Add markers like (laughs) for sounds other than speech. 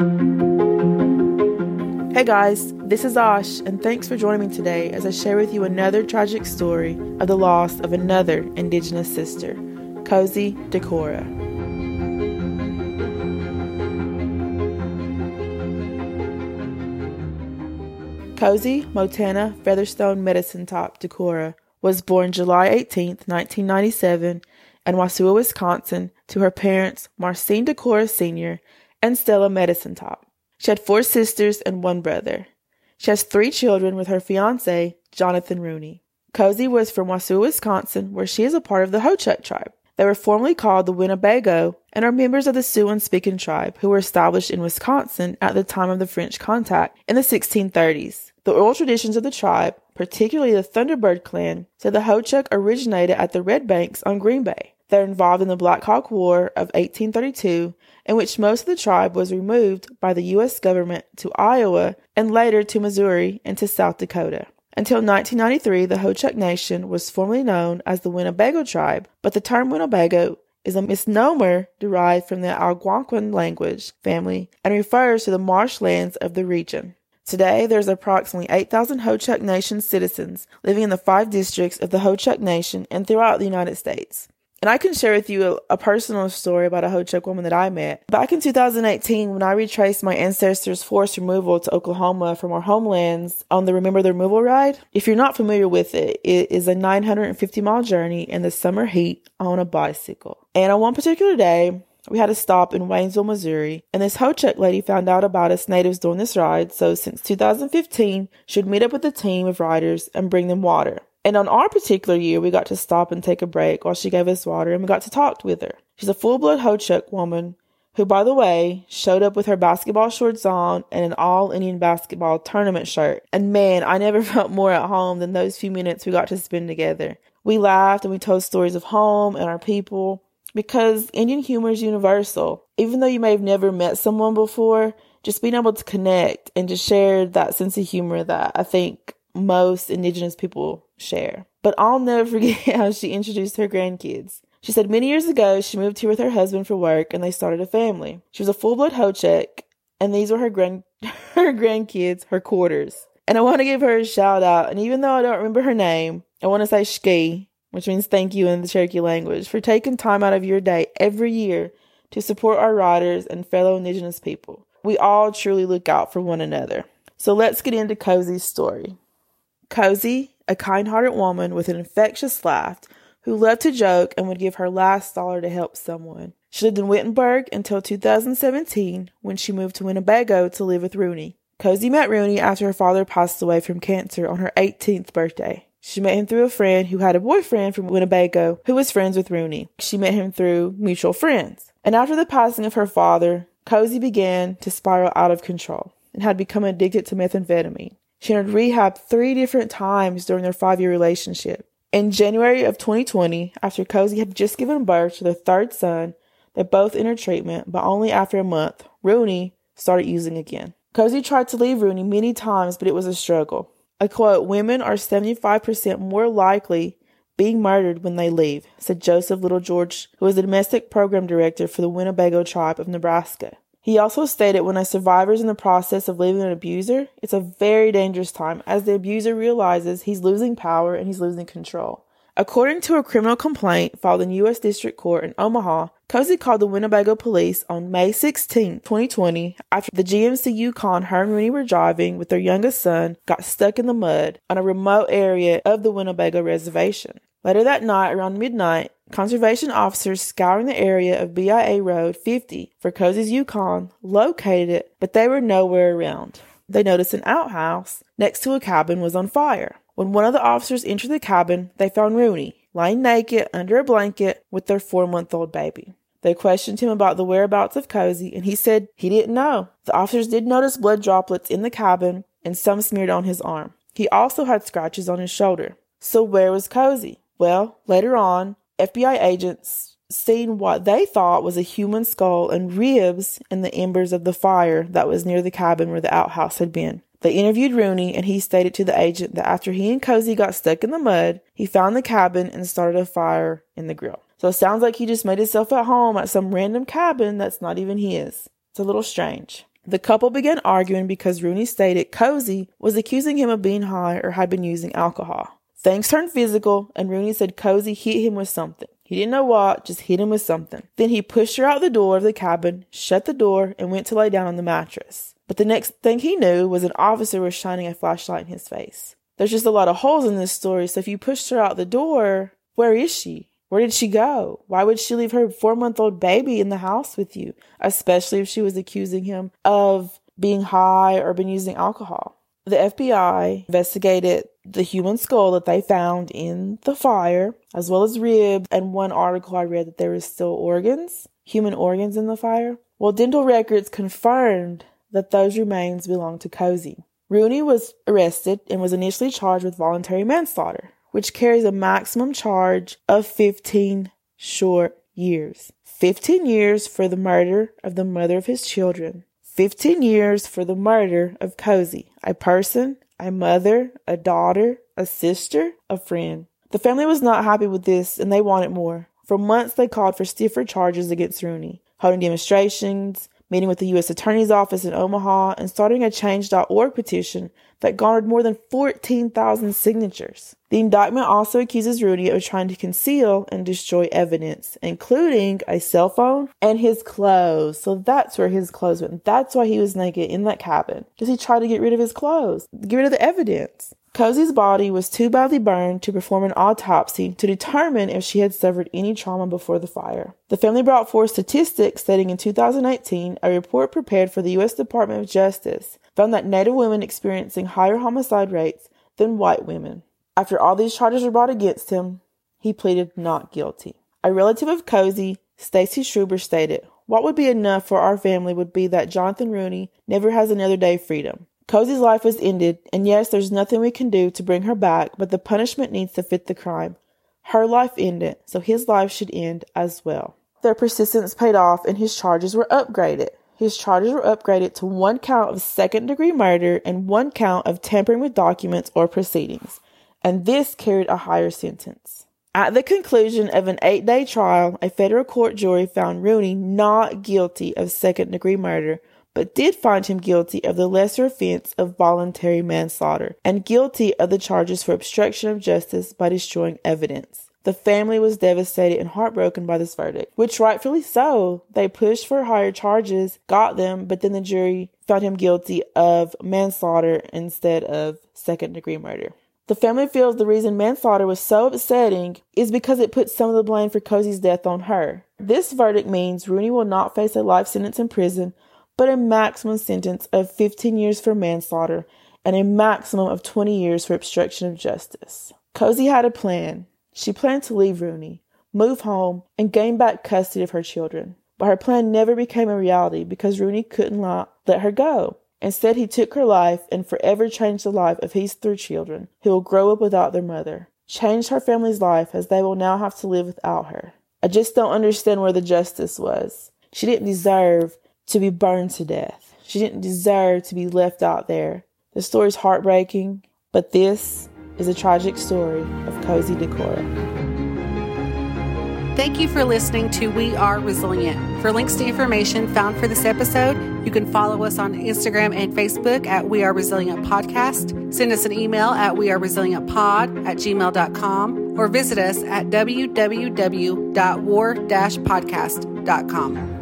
Hey guys, this is Ash, and thanks for joining me today as I share with you another tragic story of the loss of another Indigenous sister, Kozee Decorah. Kozee Motana Featherstone Medicine Top Decorah was born July 18, 1997, in Wausau, Wisconsin, to her parents Marcine Decorah Sr. and Stella Medicine Top. She had four sisters and one brother. She has three children with her fiance, Jonathan Rooney. Kozee was from Wausau, Wisconsin, where she is a part of the Ho-Chunk tribe. They were formerly called the Winnebago and are members of the Siouan speaking tribe who were established in Wisconsin at the time of the French contact in the 1630s. The oral traditions of the tribe, particularly the Thunderbird clan, say the Ho-Chunk originated at the Red Banks on Green Bay. They're involved in the Black Hawk War of 1832, in which most of the tribe was removed by the U.S. government to Iowa and later to Missouri and to South Dakota. Until 1993, the Ho-Chunk Nation was formerly known as the Winnebago tribe, but the term Winnebago is a misnomer derived from the Algonquin language family and refers to the marshlands of the region. Today, there's approximately 8,000 Ho-Chunk Nation citizens living in the five districts of the Ho-Chunk Nation and throughout the United States. And I can share with you a, a, personal story about a Ho-Chunk woman that I met. Back in 2018, when I retraced my ancestors' forced removal to Oklahoma from our homelands on the Remember the Removal ride, if you're not familiar with it, it is a 950 mile journey in the summer heat on a bicycle. And on one particular day, we had a stop in Waynesville, Missouri, and this Ho-Chunk lady found out about us natives doing this ride, so since 2015, she would meet up with a team of riders and bring them water. And on our particular year, we got to stop and take a break while she gave us water and we got to talk with her. She's a full blood Ho-Chunk woman who, by the way, showed up with her basketball shorts on and an all Indian basketball tournament shirt. And man, I never (laughs) felt more at home than those few minutes we got to spend together. We laughed and we told stories of home and our people because Indian humor is universal. Even though you may have never met someone before, just being able to connect and to share that sense of humor that I think most indigenous people share. But I'll never forget (laughs) how she introduced her grandkids. She said many years ago she moved here with her husband for work and they started a family. She was a full blood Ho-Chunk and these were her grand (laughs) her grandkids, her quarters. And I want to give her a shout out. And even though I don't remember her name, I want to say Shki, which means thank you in the Cherokee language, for taking time out of your day every year to support our riders and fellow Indigenous people. We all truly look out for one another. So let's get into Kozee's story. Kozee, a kind hearted woman with an infectious laugh who loved to joke and would give her last dollar to help someone. She lived in Wittenberg until 2017 when she moved to Winnebago to live with Rooney. Kozee met Rooney after her father passed away from cancer on her 18th birthday. She met him through a friend who had a boyfriend from Winnebago who was friends with Rooney. She met him through mutual friends. And after the passing of her father, Kozee began to spiral out of control and had become addicted to methamphetamine. She entered rehab three different times during their five year relationship. In January of 2020, after Kozee had just given birth to their third son, they both entered treatment, but only after a month, Rooney started using again. Kozee tried to leave Rooney many times, but it was a struggle. I quote, Women are 75% more likely being murdered when they leave, said Joseph Little George, who was the domestic program director for the Winnebago tribe of Nebraska. He also stated when a survivor is in the process of leaving an abuser, it's a very dangerous time as the abuser realizes he's losing power and he's losing control. According to a criminal complaint filed in U.S. District Court in Omaha, Kozee called the Winnebago police on May 16, 2020, after the GMC Yukon her and Rooney were driving with their youngest son got stuck in the mud on a remote area of the Winnebago reservation. Later that night, around midnight, conservation officers scouring the area of BIA Road 50 for Kozee's Yukon located it, but they were nowhere around. They noticed an outhouse next to a cabin was on fire. When one of the officers entered the cabin, they found Rooney lying naked under a blanket with their four month old baby. They questioned him about the whereabouts of Kozee, and he said he didn't know. The officers did notice blood droplets in the cabin and some smeared on his arm. He also had scratches on his shoulder. So where was Kozee? Well, later on, FBI agents seen what they thought was a human skull and ribs in the embers of the fire that was near the cabin where the outhouse had been. They interviewed Rooney, and he stated to the agent that after he and Kozee got stuck in the mud, he found the cabin and started a fire in the grill. So it sounds like he just made himself at home at some random cabin that's not even his. It's a little strange. The couple began arguing because Rooney stated Kozee was accusing him of being high or had been using alcohol. Things turned physical, and Rooney said Kozee hit him with something. He didn't know what, just hit him with something. Then he pushed her out the door of the cabin, shut the door, and went to lay down on the mattress. But the next thing he knew was an officer was shining a flashlight in his face. There's just a lot of holes in this story, so if you pushed her out the door, where is she? Where did she go? Why would she leave her four month old baby in the house with you, especially if she was accusing him of being high or been using alcohol? The FBI investigated the human skull that they found in the fire, as well as ribs, and one article I read that there was still organs, human organs in the fire. Well, dental records confirmed that those remains belonged to Kozee. Rooney was arrested and was initially charged with voluntary manslaughter, which carries a maximum charge of 15 short years. 15 years for the murder of the mother of his children. 15 years for the murder of Kozee, a person, a mother, a daughter, a sister, a friend. The family was not happy with this and they wanted more. For months, they called for stiffer charges against Rooney, holding demonstrations, meeting with the U.S. Attorney's Office in Omaha, and starting a Change.org petition that garnered more than 14,000 signatures. The indictment also accuses Rudy of trying to conceal and destroy evidence, including a cell phone and his clothes. So that's where his clothes went. That's why he was naked in that cabin. Because he tried to get rid of his clothes, get rid of the evidence. Kozee's body was too badly burned to perform an autopsy to determine if she had suffered any trauma before the fire. The family brought forth statistics stating in 2018 a report prepared for the U.S. Department of Justice found that Native women experiencing higher homicide rates than white women. After all these charges were brought against him, he pleaded not guilty. A relative of Kozee, Stacy Schruber, stated, What would be enough for our family would be that Jonathan Rooney never has another day of freedom. Kozee's life was ended, and yes, there's nothing we can do to bring her back, but the punishment needs to fit the crime. Her life ended, so his life should end as well. Their persistence paid off, and his charges were upgraded. His charges were upgraded to one count of second degree murder and one count of tampering with documents or proceedings, and this carried a higher sentence. At the conclusion of an eight day trial, a federal court jury found Rooney not guilty of second degree murder, but did find him guilty of the lesser offense of voluntary manslaughter and guilty of the charges for obstruction of justice by destroying evidence. The family was devastated and heartbroken by this verdict, which rightfully so. They pushed for higher charges, got them, but then the jury found him guilty of manslaughter instead of second degree murder. The family feels the reason manslaughter was so upsetting is because it puts some of the blame for Kozee's death on her. This verdict means Rooney will not face a life sentence in prison, but a maximum sentence of 15 years for manslaughter and a maximum of 20 years for obstruction of justice. Kozee had a plan. She planned to leave Rooney, move home, and gain back custody of her children. But her plan never became a reality because Rooney couldn't let her go. Instead, he took her life and forever changed the life of his three children, who will grow up without their mother. Changed her family's life as they will now have to live without her. I just don't understand where the justice was. She didn't deserve to be burned to death. She didn't deserve to be left out there. The story's heartbreaking, but this is a tragic story of Kozee Decorah. Thank you for listening to We Are Resilient. For links to information found for this episode, you can follow us on Instagram and Facebook at We Are Resilient Podcast. Send us an email at We Are Resilient Pod at gmail.com or visit us at www.war-podcast.com.